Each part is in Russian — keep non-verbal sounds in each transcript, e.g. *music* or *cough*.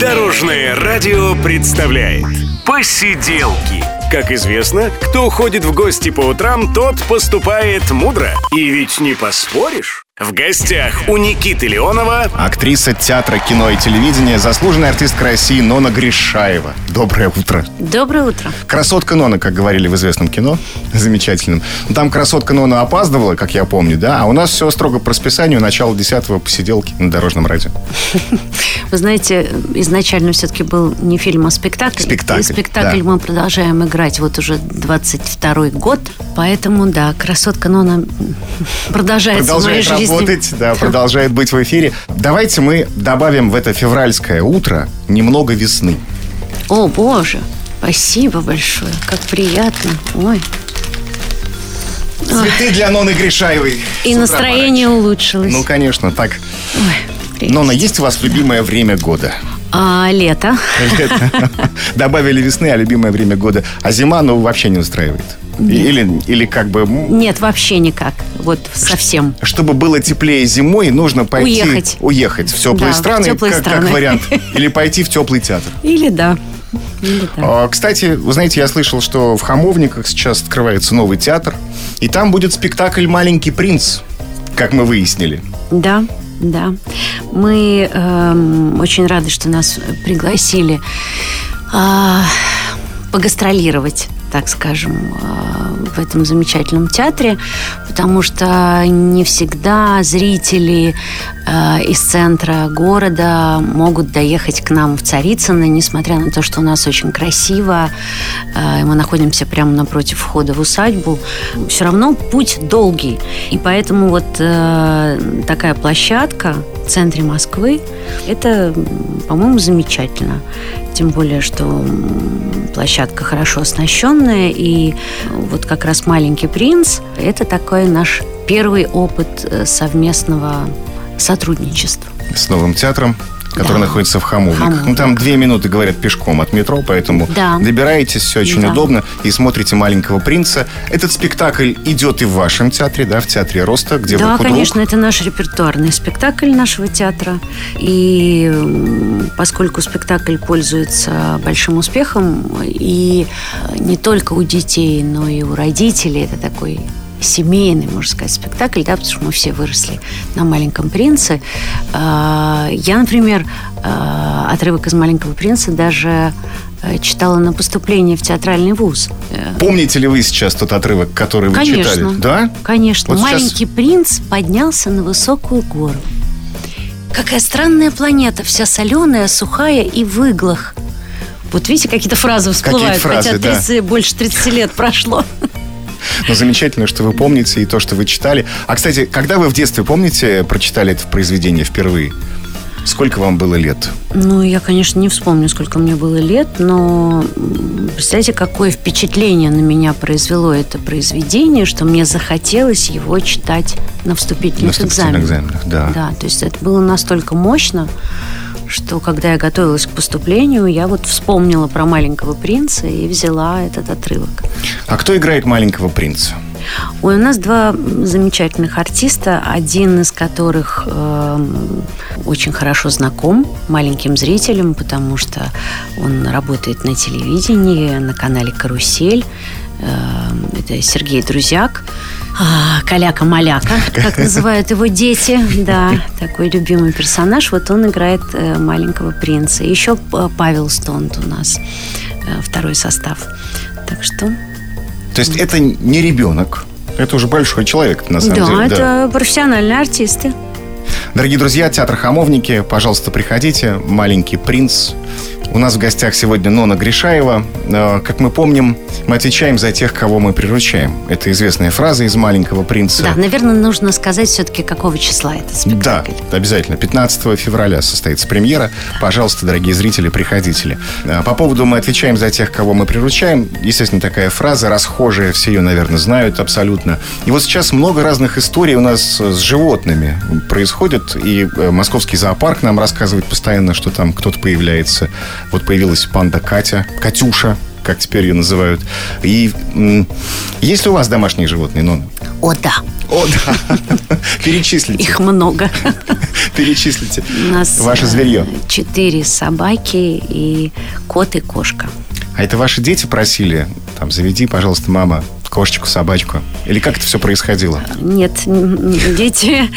Дорожное радио представляет Посиделки как известно, кто ходит в гости по утрам, тот поступает мудро. И ведь не поспоришь. В гостях у Никиты Леонова Актриса театра, кино и телевидения, заслуженная артистка России Нона Гришаева. Доброе утро. Доброе утро. Красотка Нона, как говорили в известном кино, *laughs* замечательном. Ну, Там красотка Нона опаздывала, как я помню, да? А у нас все строго по расписанию, начало 10 посиделки на Дорожном радио. *laughs* Вы знаете, изначально все-таки был не фильм, а спектакль. Спектакль, И спектакль да. мы продолжаем играть вот уже 22 год. Поэтому, да, красотка Нона *laughs* продолжается в моей Продолжает жизни. Работать, да, продолжает быть в эфире. Давайте мы добавим в это февральское утро немного весны. О, боже, спасибо большое. Как приятно. Ой. Цветы для Ноны Гришаевой. И настроение улучшилось. Ну, конечно, так. Ой, приятно. Нона, есть у вас любимое время года? А, лето. *laughs* Добавили весны, а любимое время года. А зима, ну, вообще не устраивает. Или, или как бы... Нет, вообще никак. Вот совсем. Чтобы было теплее зимой, нужно пойти... Уехать. Уехать в теплые Да, в страны, теплые как, как страны. вариант. *laughs* Или пойти в теплый театр. Или да. А, Кстати, вы знаете, я слышал, что в Хамовниках сейчас открывается новый театр, и там будет спектакль «Маленький принц», как мы выяснили. Да, да. Мы эм, очень рады, что нас пригласили а, погастролировать, так скажем, а, в этом замечательном театре, потому что не всегда зрители а, из центра города могут доехать к нам в Царицыно, несмотря на то, что у нас очень красиво, и мы находимся прямо напротив входа в усадьбу. Все равно путь долгий, и поэтому вот э, такая площадка центре Москвы, это, по-моему, замечательно. Тем более, что площадка хорошо оснащенная, и вот как раз «Маленький принц» – это такой наш первый опыт э, совместного сотрудничества. С новым театром, который Да. находится в Хамовниках. Хамовниках. Ну, там две минуты, говорят, пешком от метро, поэтому Да. добираетесь, все очень Да. удобно, и смотрите «Маленького принца». Этот спектакль идет и в вашем театре, да, в Театре Роста, где да, вы худрук. конечно, это наш репертуарный спектакль нашего театра. И поскольку спектакль пользуется большим успехом, и не только у детей, но и у родителей, это такой семейный, можно сказать, спектакль, да, потому что мы все выросли на «Маленьком принце». А, Я, например, а, отрывок из «Маленького принца» даже э, читала на поступление в театральный вуз. Э, Помните ли вы сейчас тот отрывок, который вы Конечно. читали? Да? Конечно. Вот сейчас- Маленький принц поднялся на высокую гору. Какая странная планета, вся соленая, сухая и в иглах. Вот видите, какие-то фразы всплывают, фразы, хотя да. 30 больше 30 лет прошло. Ну, замечательно, что вы помните и то, что вы читали. А, кстати, когда вы в детстве, помните, прочитали это произведение впервые? Сколько вам было лет? Ну, я, конечно, не вспомню, сколько мне было лет, но представляете, какое впечатление на меня произвело это произведение, что мне захотелось его читать на вступительных, На вступительных экзаменах. экзаменах, да. Да, то есть это было настолько мощно, что когда я готовилась к поступлению, я вот вспомнила про маленького принца и взяла этот отрывок. А кто играет маленького принца? Ой, у нас два замечательных артиста, один из которых эм, очень хорошо знаком маленьким зрителям, потому что он работает на телевидении, на канале «Карусель». Эм, это Сергей Друзяк. А, Каляка-маляка, *laughs* как называют его дети. Да, такой любимый персонаж. Вот он играет э, маленького принца. Еще э, Павел Стонд у нас, э, второй состав. Так что То есть это не ребенок, это уже большой человек, на самом да, деле. это профессиональные артисты. Дорогие друзья, театр Хамовники, пожалуйста, приходите. Маленький принц. У нас в гостях сегодня Нона Гришаева. Э, Как мы помним, мы отвечаем за тех, кого мы приручаем. Это известная фраза из «Маленького принца». Да, наверное, нужно сказать все-таки, какого числа этот Да, спектакль. обязательно. 15 февраля состоится премьера. Пожалуйста, дорогие зрители, приходите. Э, По поводу мы отвечаем за тех, кого мы приручаем. Естественно, такая фраза расхожая, все ее, наверное, знают абсолютно. И вот сейчас много разных историй у нас с животными происходит. И э, московский зоопарк нам рассказывает постоянно, что там кто-то появляется. Вот появилась панда Катя, Катюша, как теперь ее называют. И есть ли у вас домашние животные, Нона? О, да. О, да. *laughs* Перечислите. Их много. *laughs* Перечислите. У нас Ваше э, зверье. Четыре собаки и кот и кошка. А это ваши дети просили? Там, заведи, пожалуйста, мама, кошечку, собачку. Или как это все происходило? Нет, дети...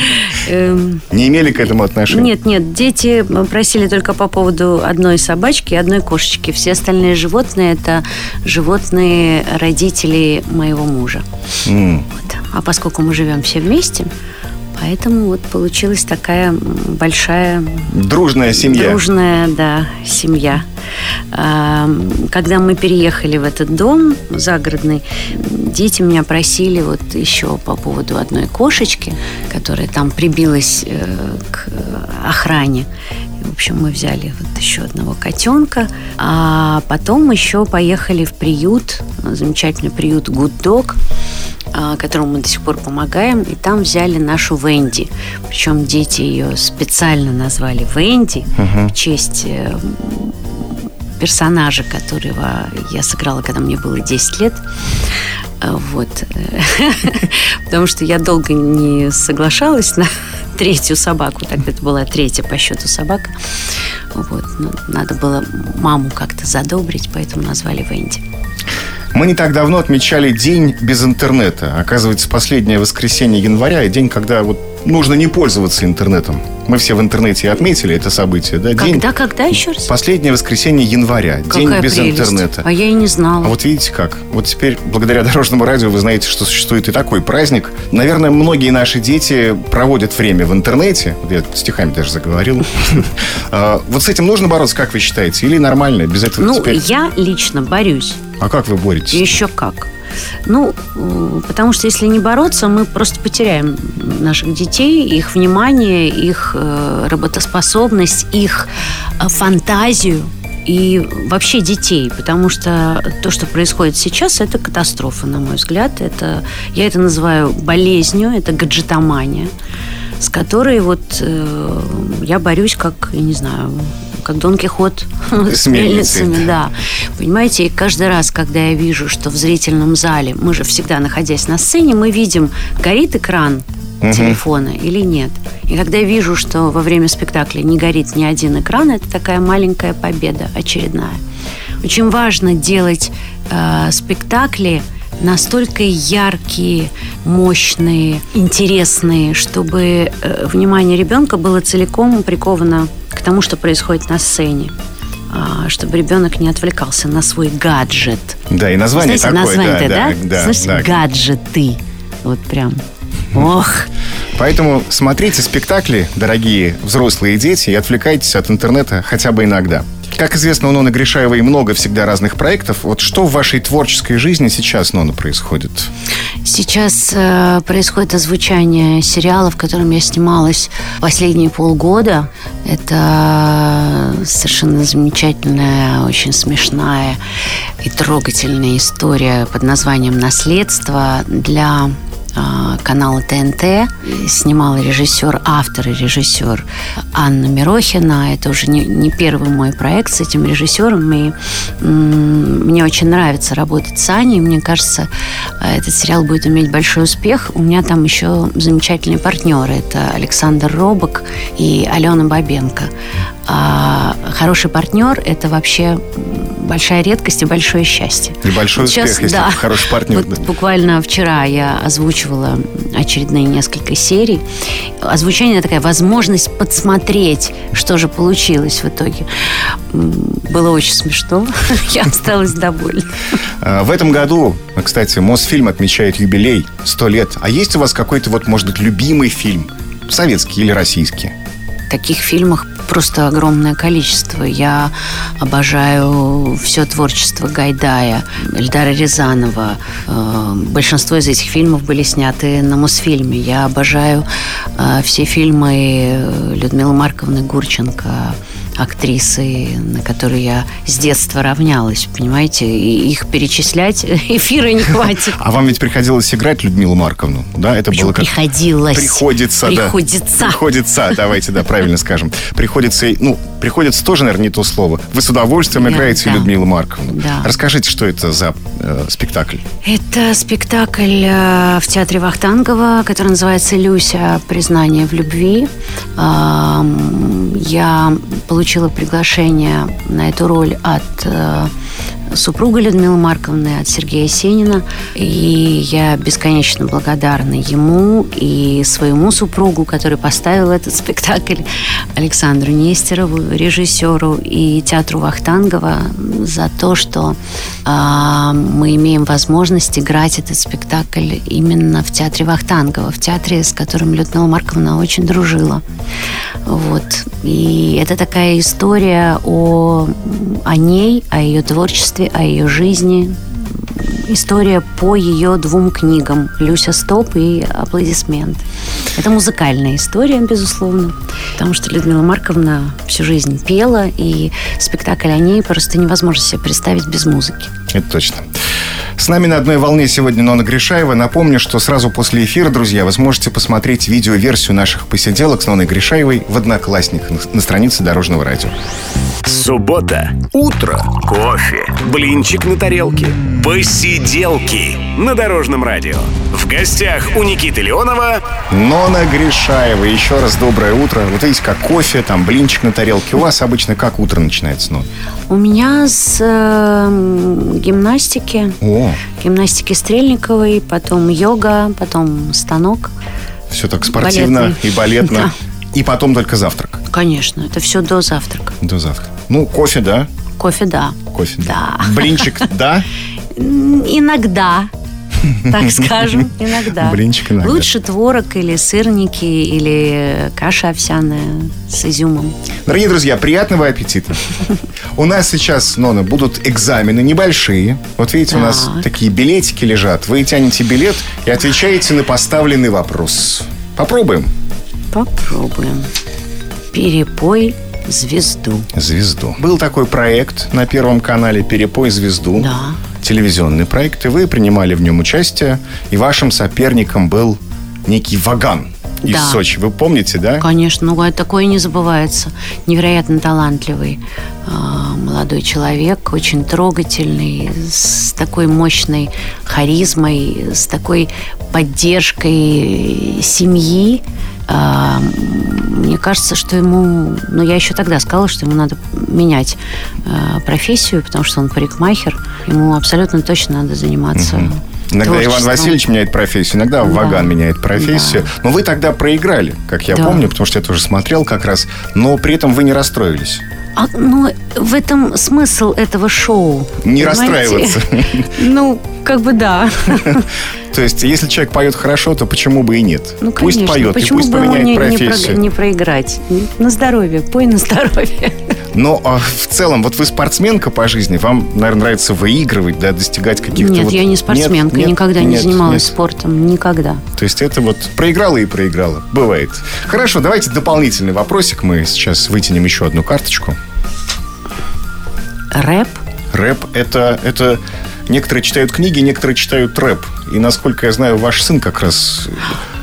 эм, Не имели к этому отношения? Нет, нет, дети просили только по поводу одной собачки и одной кошечки. Все остальные животные это животные родителей моего мужа. Вот. А поскольку мы живем все вместе, поэтому вот получилась такая большая Дружная семья. дружная, да, семья. А, Когда мы переехали в этот дом загородный, дети меня просили вот еще по поводу одной кошечки, которая там прибилась э, к охране. В общем, мы взяли вот еще одного котенка, а потом еще поехали в приют, замечательный приют Good Dog, которому мы до сих пор помогаем, и там взяли нашу Венди. Причем дети ее специально назвали Венди в честь э, персонажа, которого я сыграла, когда мне было 10 лет. А, Вот. *laughs* Потому что я долго не соглашалась на *laughs* третью собаку. Тогда это была третья по счету собака. Вот. Но надо было маму как-то задобрить, поэтому назвали Венди. Мы не так давно отмечали день без интернета. Оказывается, последнее воскресенье января и день, когда вот нужно не пользоваться интернетом. Мы все в интернете отметили это событие. Да? День... Когда, когда еще раз? Последнее воскресенье января. день Какая без прелесть. интернета. А я и не знала. А вот видите как? Вот теперь, благодаря *laughs* Дорожному радио, вы знаете, что существует и такой праздник. Наверное, многие наши дети проводят время в интернете. Вот Я стихами даже заговорил. *laughs* А, Вот с этим нужно бороться, как вы считаете? Или нормально? Без этого Ну, я лично борюсь. А как вы боретесь? Еще как. Ну, потому что если не бороться, мы просто потеряем наших детей, их внимание, их э, работоспособность, их э, фантазию и вообще детей, потому что то, что происходит сейчас, это катастрофа, на мой взгляд. Это, я это называю болезнью, это гаджетомания, с которой вот э, я борюсь как, я не знаю, как Дон Кихот С мельницами, да. Понимаете, и каждый раз, когда я вижу, что в зрительном зале, мы же всегда, находясь на сцене, мы видим, горит экран телефона или нет. И когда я вижу, что во время спектакля не горит ни один экран, это такая маленькая победа очередная. Очень важно делать э, спектакли настолько яркие, мощные, интересные, чтобы э, внимание ребенка было целиком приковано к тому, что происходит на сцене а, чтобы ребенок не отвлекался на свой гаджет. Да, и название Знаете, такое. название-то, да, да? да, Слышите, да. гаджеты. Вот прям. Ох, Поэтому смотрите спектакли, дорогие взрослые дети, и отвлекайтесь от интернета хотя бы иногда. Как известно, у Ноны Гришаевой много всегда разных проектов. Вот что в вашей творческой жизни сейчас, Нона, происходит? Сейчас э, происходит озвучание сериала, в котором я снималась последние полгода. Это совершенно замечательная, очень смешная и трогательная история под названием «Наследство» для э, канала ТНТ. Снимал режиссер, автор и режиссер Анна Мирохина. Это уже не, не первый мой проект с этим режиссером. И мне очень нравится работать с Аней. Мне кажется, этот сериал будет иметь большой успех. У меня там еще замечательные партнеры. Это Александр Робок и Алена Бабенко. А хороший партнер – это вообще большая редкость и большое счастье. И большой Вот успех, сейчас, если да. хороший партнер. Вот буквально вчера я озвучивала очередные несколько серий. Озвучение такая возможность подсмотреть, что же получилось в итоге. Было очень смешно. *laughs* Я осталась довольна. А, В этом году, кстати, Мосфильм отмечает юбилей 100 лет. А есть у вас какой-то, вот, может быть, любимый фильм? Советский или российский? Таких фильмов просто огромное количество. Я обожаю все творчество Гайдая, Эльдара Рязанова. Э, Большинство из этих фильмов были сняты на Мосфильме. Я обожаю э, все фильмы Людмилы Марковны Гурченко, актрисы, на которые я с детства равнялась, понимаете? И их перечислять *laughs* эфира не хватит. А вам ведь приходилось играть Людмилу Марковну, да? Это было как... Приходилось. Приходится, Приходится. да. Приходится. давайте, да, правильно скажем. Приходится, ну, приходится тоже, наверное, не то слово. Вы с удовольствием Я- играете да. Людмилу Марковну. Да. Расскажите, что это за э, спектакль? Это спектакль э, в театре Вахтангова, который называется «Люся. Признание в любви». Я получила приглашение на эту роль от э, супруга Людмилы Марковны, от Сергея Сенина. И я бесконечно благодарна ему и своему супругу, который поставил этот спектакль, Александру Нестерову, режиссеру, и театру Вахтангова за то, что а, мы имеем возможность играть этот спектакль именно в театре Вахтангова, в театре, с которым Людмила Марковна очень дружила. Вот. И это такая история о, о ней, о ее творчестве, о ее жизни. История по ее двум книгам «Люся Стоп» и «Аплодисменты». Это музыкальная история, безусловно, потому что Людмила Марковна всю жизнь пела, и спектакль о ней просто невозможно себе представить без музыки. Это точно. С нами на одной волне сегодня Нона Гришаева. Напомню, что сразу после эфира, друзья, вы сможете посмотреть видеоверсию наших посиделок с Ноной Гришаевой в «Одноклассниках» на странице Дорожного радио. Суббота. Утро. Кофе. Блинчик на тарелке. Посиделки. На Дорожном радио. В гостях у Никиты Леонова Нона Гришаева. Еще раз доброе утро. Вот видите, как кофе, там блинчик на тарелке. У вас обычно как утро начинается, Нон? У меня с э, гимнастики, О, гимнастики Стрельниковой, потом йога, потом станок. все так спортивно Балетный. и балетно. *laughs* И потом только завтрак. Конечно, это все до завтрака. До завтрака. Ну, кофе, да? Кофе, да. Кофе, Да. Блинчик, *laughs* да? Иногда, *laughs* так скажем, иногда. Блинчик иногда. Лучше творог или сырники, или каша овсяная с изюмом. Дорогие друзья, приятного аппетита. У нас сейчас, Нона, будут экзамены небольшие. Вот видите, у нас Так. такие билетики лежат. Вы тянете билет и отвечаете на поставленный вопрос. Попробуем. Попробуем. Перепой звезду. Звезду. Был такой проект на Первом канале «Перепой звезду». Да. Телевизионный проект, и вы принимали в нем участие. И вашим соперником был некий Ваган из Да. Сочи. Вы помните, да? Конечно, ну такое не забывается. Невероятно талантливый а, молодой человек, очень трогательный, с такой мощной харизмой, с такой поддержкой семьи. А, Мне кажется, что ему, ну я еще тогда сказала, что ему надо менять а, профессию, потому что он парикмахер. Ему абсолютно точно надо заниматься. Иногда Иван творчеством. Васильевич меняет профессию, иногда Да. Ваган меняет профессию. Но вы тогда проиграли, как я Да. помню, потому что я тоже смотрел как раз. Но при этом вы не расстроились. А, ну, в этом смысл этого шоу. Не понимаете? расстраиваться. *laughs* Ну, как бы да. *laughs* То есть, если человек поет хорошо, то почему бы и нет? Ну, пусть конечно. поет и Почему пусть бы поменяет не, не про- профессию. не проиграть? На здоровье, пой на здоровье. Но а, в целом, вот вы спортсменка по жизни, вам, наверное, нравится выигрывать, да, достигать каких-то Нет, вот- я не спортсменка, Нет, нет, никогда не нет, занималась нет. спортом, никогда. То есть это вот проиграла и проиграла. Бывает. Хорошо, давайте дополнительный вопросик. Мы сейчас вытянем еще одну карточку. Рэп? Рэп это, это некоторые читают книги, некоторые читают рэп. И насколько я знаю, ваш сын как раз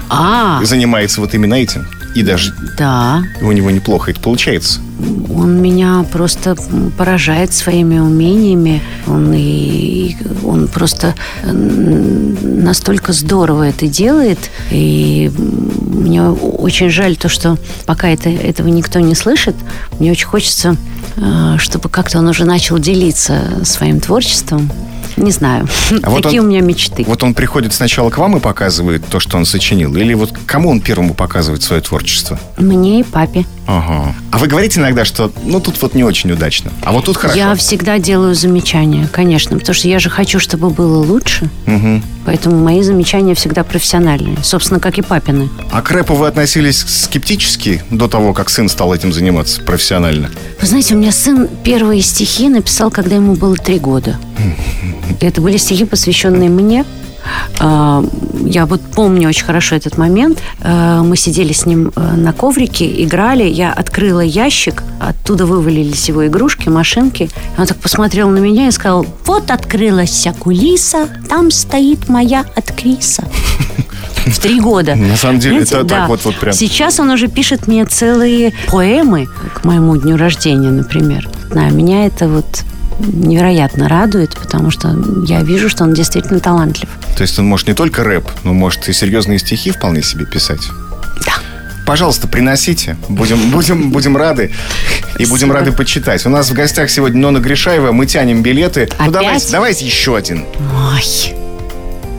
А, занимается вот именно этим. И даже да. у него неплохо это получается. Он меня просто поражает своими умениями. Он, и, он просто настолько здорово это делает. И мне очень жаль то, что пока это, этого никто не слышит. Мне очень хочется, э, чтобы как-то он уже начал делиться своим творчеством. Не знаю. А вот Такие он- у меня мечты. Вот он приходит сначала к вам и показывает то, что он сочинил? Или вот кому он первому показывает свое творчество? Мне и папе. Ага. А вы говорите иногда, что ну тут вот не очень удачно. А вот тут хорошо. Я всегда делаю замечания, конечно, потому что я же хочу, чтобы было лучше. Мгм. Поэтому мои замечания всегда профессиональные. Собственно, как и папины. А к рэпу вы относились скептически до того, как сын стал этим заниматься профессионально? Вы знаете, у меня сын первые стихи написал, когда ему было три года. *laughs* Это были стихи, посвященные мне. Э, я вот помню очень хорошо этот момент. Э, мы сидели с ним на коврике, играли. Я открыла ящик, оттуда вывалились его игрушки, машинки. Он так посмотрел на меня и сказал, вот открылась вся кулиса, там стоит моя актриса. *laughs* В три года. На самом деле, Знаете, это да. так вот, вот прям. Сейчас он уже пишет мне целые поэмы к моему дню рождения, например. Да, меня это вот невероятно радует, потому что я вижу, что он действительно талантлив. То есть он может не только рэп, но может и серьезные стихи вполне себе писать? Да. Пожалуйста, приносите. Будем, будем, будем рады. И будем рады почитать. У нас в гостях сегодня Нона Гришаева. Мы тянем билеты. Опять? Ну, давайте, давайте еще один. Ой.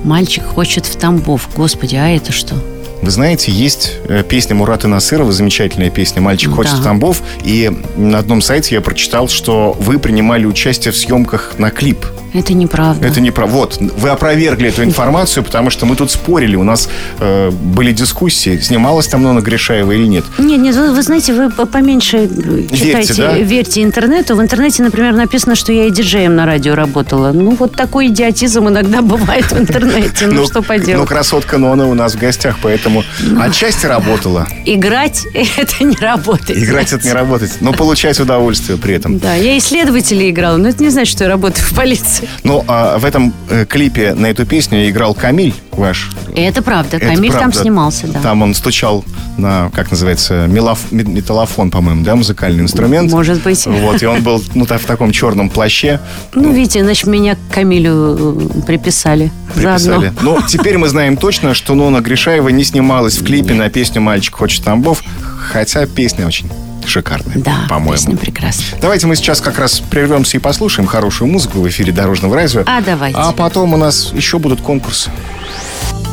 Мальчик хочет в Тамбов. Господи, а это что? Вы знаете, есть э, песня Мурата Насырова, замечательная песня «Мальчик хочет да. в Тамбов». И на одном сайте я прочитал, что вы принимали участие в съемках на клип это неправда. Это неправда. Вот, вы опровергли эту информацию, потому что мы тут спорили, у нас э, были дискуссии, снималась там Нона Гришаева или нет. Нет, нет, вы, вы знаете, вы поменьше читайте, верьте, да? верьте интернету. В интернете, например, написано, что я и диджеем на радио работала. Ну, вот такой идиотизм иногда *laughs* бывает в интернете. Ну, что поделать. Ну, красотка Нона у нас в гостях, поэтому ну. отчасти работала. Играть это не работает. Играть это не работает, но получать удовольствие при этом. Да, я исследователя играла, но это не значит, что я работаю в полиции. Ну, а в этом э, клипе на эту песню играл Камиль ваш. Это правда. Это Камиль правда. там снимался, да. Там он стучал на, как называется, мелоф, металлофон, по-моему, да, музыкальный инструмент. Может быть. Вот, и он был, ну, в таком черном плаще. Ну, видите, значит, меня к Камилю э, приписали. Приписали. Ну, *laughs* теперь мы знаем точно, что Нона Гришаева не снималась в клипе на песню «Мальчик хочет Тамбов», хотя песня очень шикарная, да, по-моему. песня прекрасна. Давайте мы сейчас как раз прервемся и послушаем хорошую музыку в эфире Дорожного радио. А, давайте. А потом у нас еще будут конкурсы.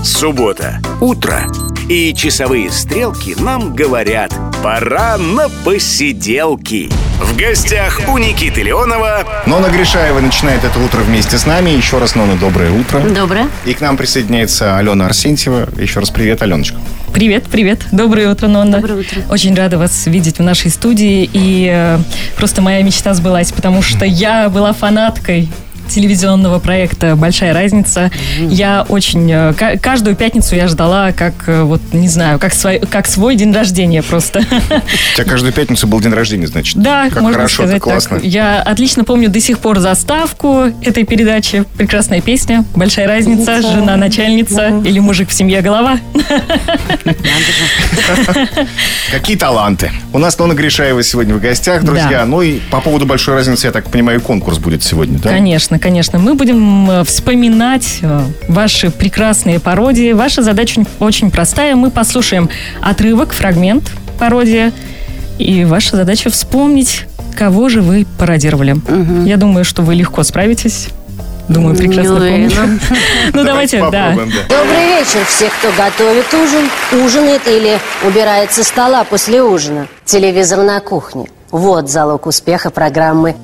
Суббота. Утро. И часовые стрелки нам говорят «Пора на посиделки». В гостях у Никиты Леонова Нона Гришаева начинает это утро вместе с нами. Еще раз, Нона, доброе утро. Доброе. И к нам присоединяется Алена Арсентьева. Еще раз привет, Аленочка. Привет, привет. Доброе утро, Нонна. Доброе утро. Очень рада вас видеть в нашей студии. И э, просто моя мечта сбылась, потому что я была фанаткой телевизионного проекта «Большая разница». Я очень... Э, каждую пятницу я ждала, как, э, вот, не знаю, как свой, как свой день рождения просто. У тебя каждую пятницу был день рождения, значит? Да, как можно хорошо, сказать классно. так. Я отлично помню до сих пор заставку этой передачи. Прекрасная песня «Большая разница», «Жена начальница» или «Мужик в семье голова». Какие таланты. У нас Нона Гришаева сегодня в гостях, друзья. Ну и по поводу «Большой разницы», я так понимаю, конкурс будет сегодня, да? Конечно конечно, конечно. Мы будем э, вспоминать э, ваши прекрасные пародии. Ваша задача очень простая. Мы послушаем отрывок, фрагмент пародии. И ваша задача вспомнить, кого же вы пародировали. Угу. Я думаю, что вы легко справитесь. Думаю, прекрасно помните. *laughs* Ну, давайте, да. Добрый вечер все, кто готовит ужин, ужинает или убирает со стола после ужина. Телевизор на кухне. Вот залог успеха программы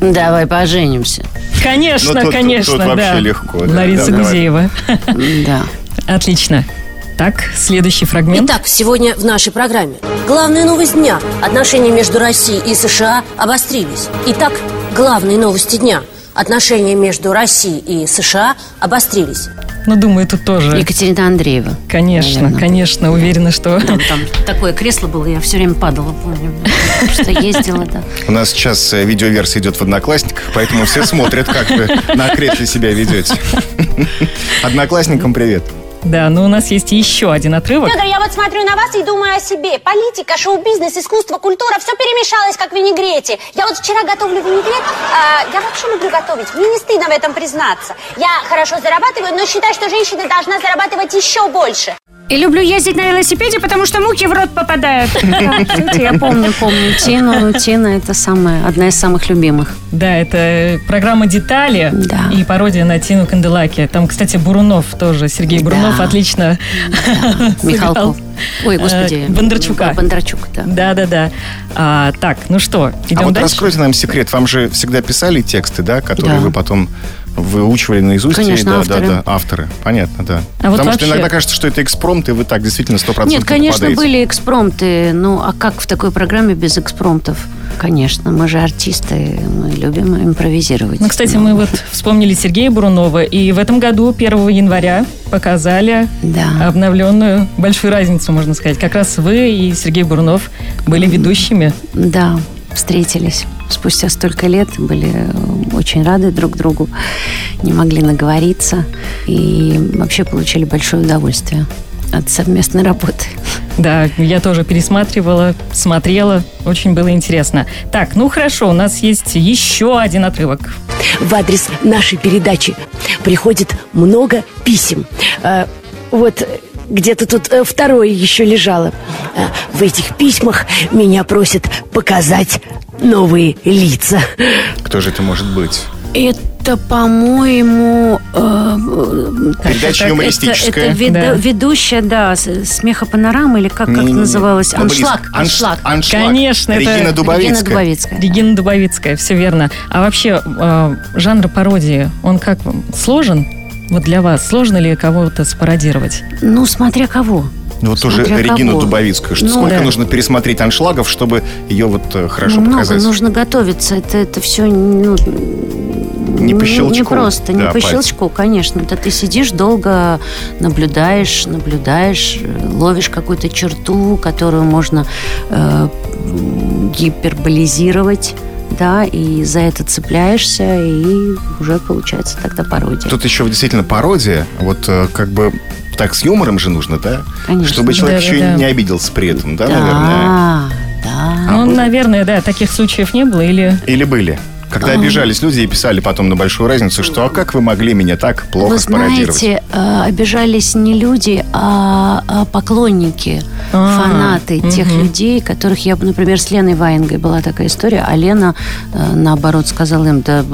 Давай поженимся. Конечно, ну, тут, конечно, тут, тут да. вообще легко. Да, Лариса да, Гузеева. *laughs* Да. Отлично. Так, следующий фрагмент. Итак, сегодня в нашей программе. Главная новость дня. Отношения между Россией и США обострились. Итак, главные новости дня. Отношения между Россией и США обострились. Ну, думаю, тут тоже. Екатерина Андреева. Конечно, наверное. конечно, уверена, что... Там, там такое кресло было, я все время падала, помню. Что ездила, да. У нас сейчас э, видеоверсия идет в Одноклассниках, поэтому все смотрят, как вы на кресле себя ведете. Одноклассникам привет. Да, но у нас есть еще один отрывок. Федор, я вот смотрю на вас и думаю о себе. Политика, шоу-бизнес, искусство, культура, все перемешалось, как в винегрете. Я вот вчера готовлю винегрет, а, я вообще люблю готовить. Мне не стыдно в этом признаться. Я хорошо зарабатываю, но считаю, что женщина должна зарабатывать еще больше. И люблю ездить на велосипеде, потому что муки в рот попадают. *laughs* Я помню, помню Тину. Тина – это самая, одна из самых любимых. Да, это программа «Детали» да. и пародия на Тину Канделаки. Там, кстати, Бурунов тоже, Сергей Бурунов да. отлично да. Михалков. Ой, господи. Э, Бондарчука. Бондарчук, да. Да-да-да. А, так, ну что, идем А вот дальше? раскройте нам секрет. Вам же всегда писали тексты, да, которые да. вы потом выучивали наизусть? Конечно, да, авторы. Да, да, авторы. Понятно, да. А Потому вот вообще... что иногда кажется, что это экспромт, и вы так действительно 100% Нет, конечно, попадаете. были экспромты. Ну, а как в такой программе без экспромтов? Конечно, мы же артисты, мы любим импровизировать. Ну, кстати, мы вот вспомнили Сергея Бурунова, и в этом году, 1 января, показали Да. обновленную большую разницу, можно сказать. Как раз вы и Сергей Бурунов были ведущими. Да, встретились спустя столько лет, были э, очень рады друг другу, не могли наговориться и вообще получили большое удовольствие от совместной работы. Да, я тоже пересматривала, смотрела, очень было интересно. Так, ну хорошо, у нас есть еще один отрывок. в адрес нашей передачи приходит много писем. Э, Вот где-то тут э, второе еще лежало. Э, В этих письмах меня просят показать новые лица. Кто же это может быть? Это, по-моему, э, Передача это- юмористическая. Это, это вед- Да. ведущая, да, смеха панорама или как, как? Ну, блин, Аншлаг. анш- Аншлаг. Аншлаг. Конечно, это Регина Регина Дубовицкая. Дубовицкая. да. Регина Дубовицкая, все верно. А вообще, э, жанр пародии, он как вам? Сложен? Вот для вас, сложно ли кого-то спародировать? Ну, смотря кого. Ну, вот Смотря Регину кого. Дубовицкую. Что, Ну, сколько да. нужно пересмотреть аншлагов, чтобы ее вот э, хорошо Ну, много показать? нужно готовиться. Это, это все ну, Не по щелчку. Не просто, не Да, по пальцем. щелчку, конечно. Это ты сидишь долго, наблюдаешь, наблюдаешь, ловишь какую-то черту, которую можно э, гиперболизировать, да, и за это цепляешься, и уже получается тогда пародия. Тут еще действительно пародия. Вот э, как бы так с юмором же нужно, да? Конечно. Чтобы человек еще Да-да-да. и не обиделся при этом, да, да, наверное? да. ну, наверное, да, таких случаев не было. Или Или были? Когда А. обижались люди и писали потом на большую разницу, что а как вы могли меня так плохо Вы спародировать? знаете, э, обижались не люди, а, а поклонники, А, фанаты тех мгм. людей, которых я, например, с Леной Ваенгой была такая история, а Лена, э, наоборот, сказала им, да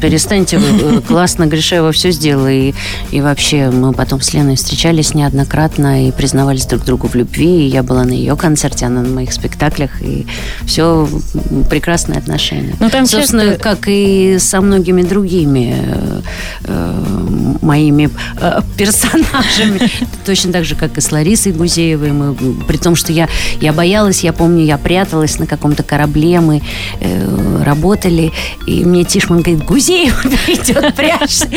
перестаньте, вы, э, *laughs* классно, Гришева все сделала. И, и вообще мы потом с Леной встречались неоднократно и признавались друг другу в любви. И я была на ее концерте, она на моих спектаклях. И все прекрасные отношения. Ну, там Собственно, часто- как и со многими другими э, э, моими э, персонажами. *laughs* Точно так же, как и с Ларисой Гузеевой. Мы, при том, что я, я боялась, я помню, я пряталась на каком-то корабле, мы э, работали, и мне Тишман говорит, Гузеева *laughs* придет, прячься.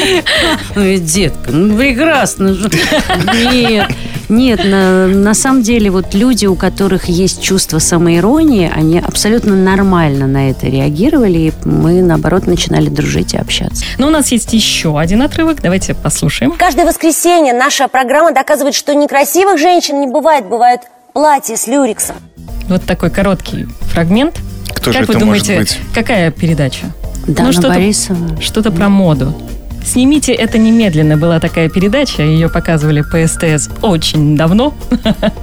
Ну, детка, ну прекрасно. *laughs* Нет, нет, на, на самом деле вот люди, у которых есть чувство самоиронии, они абсолютно нормально на это реагировали, и мы, наоборот, начинали дружить и общаться. Ну, у нас есть еще один отрывок. Давайте послушаем. Каждое воскресенье наша программа доказывает, что некрасивых женщин не бывает, бывает платье с люрексом. Вот такой короткий фрагмент. Кто же как вы это может думаете, быть? какая передача? Дана Ну, что-то- Борисова. Что-то про моду. Снимите это немедленно. Была такая передача, ее показывали по СТС очень давно.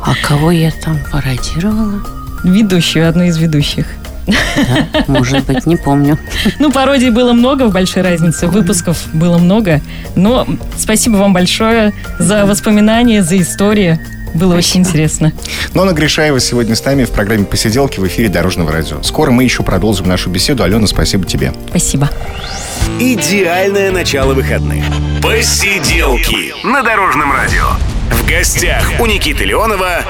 А кого я там пародировала? Ведущую, одну из ведущих. Да, может быть, не помню. Ну, пародий было много в «Большой разнице», выпусков было много. Но спасибо вам большое за воспоминания, за истории. Было очень интересно. Нона Гришаева сегодня с нами в программе «Посиделки» в эфире Дорожного радио. Скоро мы еще продолжим нашу беседу. Алена, спасибо тебе. Спасибо. Идеальное начало выходных. Посиделки на Дорожном радио. В гостях у Никиты Леонова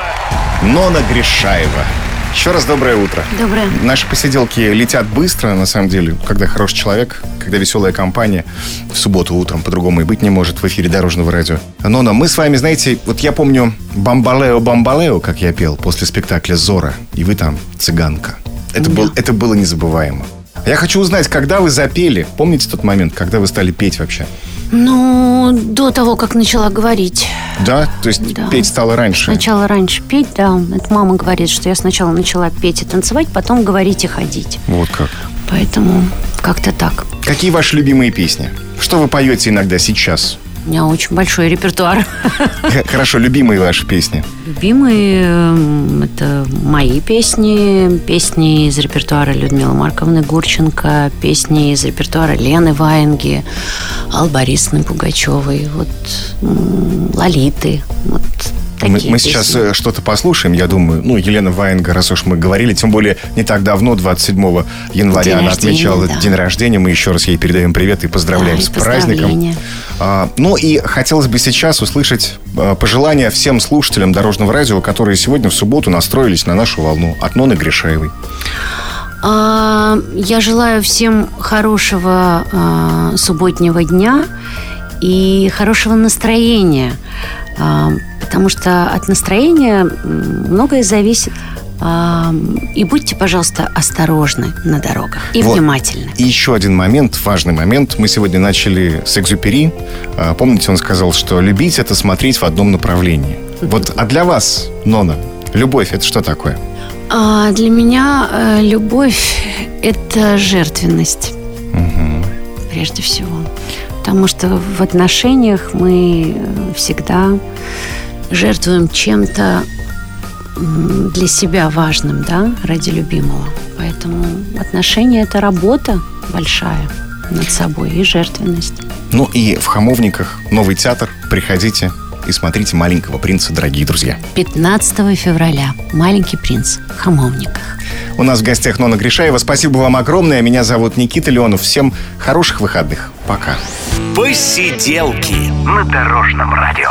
Нона Гришаева. Еще раз доброе утро. Доброе. Наши посиделки летят быстро, на самом деле, когда хороший человек, когда веселая компания. В субботу утром по-другому и быть не может в эфире Дорожного радио. Нона, мы с вами, знаете, вот я помню «Бамбалео, бамбалео», как я пел после спектакля «Зора», и вы там «Цыганка». Это, был, это было незабываемо. Я хочу узнать, когда вы запели, помните тот момент, когда вы стали петь вообще? Ну, до того, как начала говорить. Да? То есть Да. петь стало раньше? Сначала раньше петь, да. Это мама говорит, что я сначала начала петь и танцевать, потом говорить и ходить. Вот как. Поэтому как-то так. Какие ваши любимые песни? Что вы поете иногда сейчас? У меня очень большой репертуар. Х- Хорошо, любимые ваши песни. Любимые эм, это мои песни, песни из репертуара Людмилы Марковны Гурченко, песни из репертуара Лены Ваенги, Аллы Борисовны Пугачевой, вот Лолиты, вот Мы, такие мы сейчас э, что-то послушаем, я думаю. Ну, Елена Ваенга, раз уж мы говорили, тем более не так давно, 27 января, День она рождения, отмечала да. день рождения. Мы еще раз ей передаем привет и поздравляем Да, и с праздником. поздравления. А, ну и хотелось бы сейчас услышать э, пожелания всем слушателям Дорожного радио, которые сегодня в субботу настроились на нашу волну от Ноны Гришаевой. А, Я желаю всем хорошего а, субботнего дня и хорошего настроения, А, потому что от настроения многое зависит. И будьте, пожалуйста, осторожны на дорогах и Вот. внимательны. И еще один момент, важный момент. Мы сегодня начали с Экзюпери. Помните, он сказал, что любить – это смотреть в одном направлении. Вот, а для вас, Нона, любовь – это что такое? А для меня э, любовь – это жертвенность, прежде всего. Потому что в отношениях мы э, всегда жертвуем чем-то для себя важным, да, ради любимого. Поэтому отношения – это работа большая над собой и жертвенность. Ну и в Хамовниках новый театр. Приходите и смотрите «Маленького принца», дорогие друзья. 15 февраля «Маленький принц» в Хамовниках. У нас в гостях Нона Гришаева. Спасибо вам огромное. Меня зовут Никита Леонов. Всем хороших выходных. Пока. Посиделки на Дорожном радио.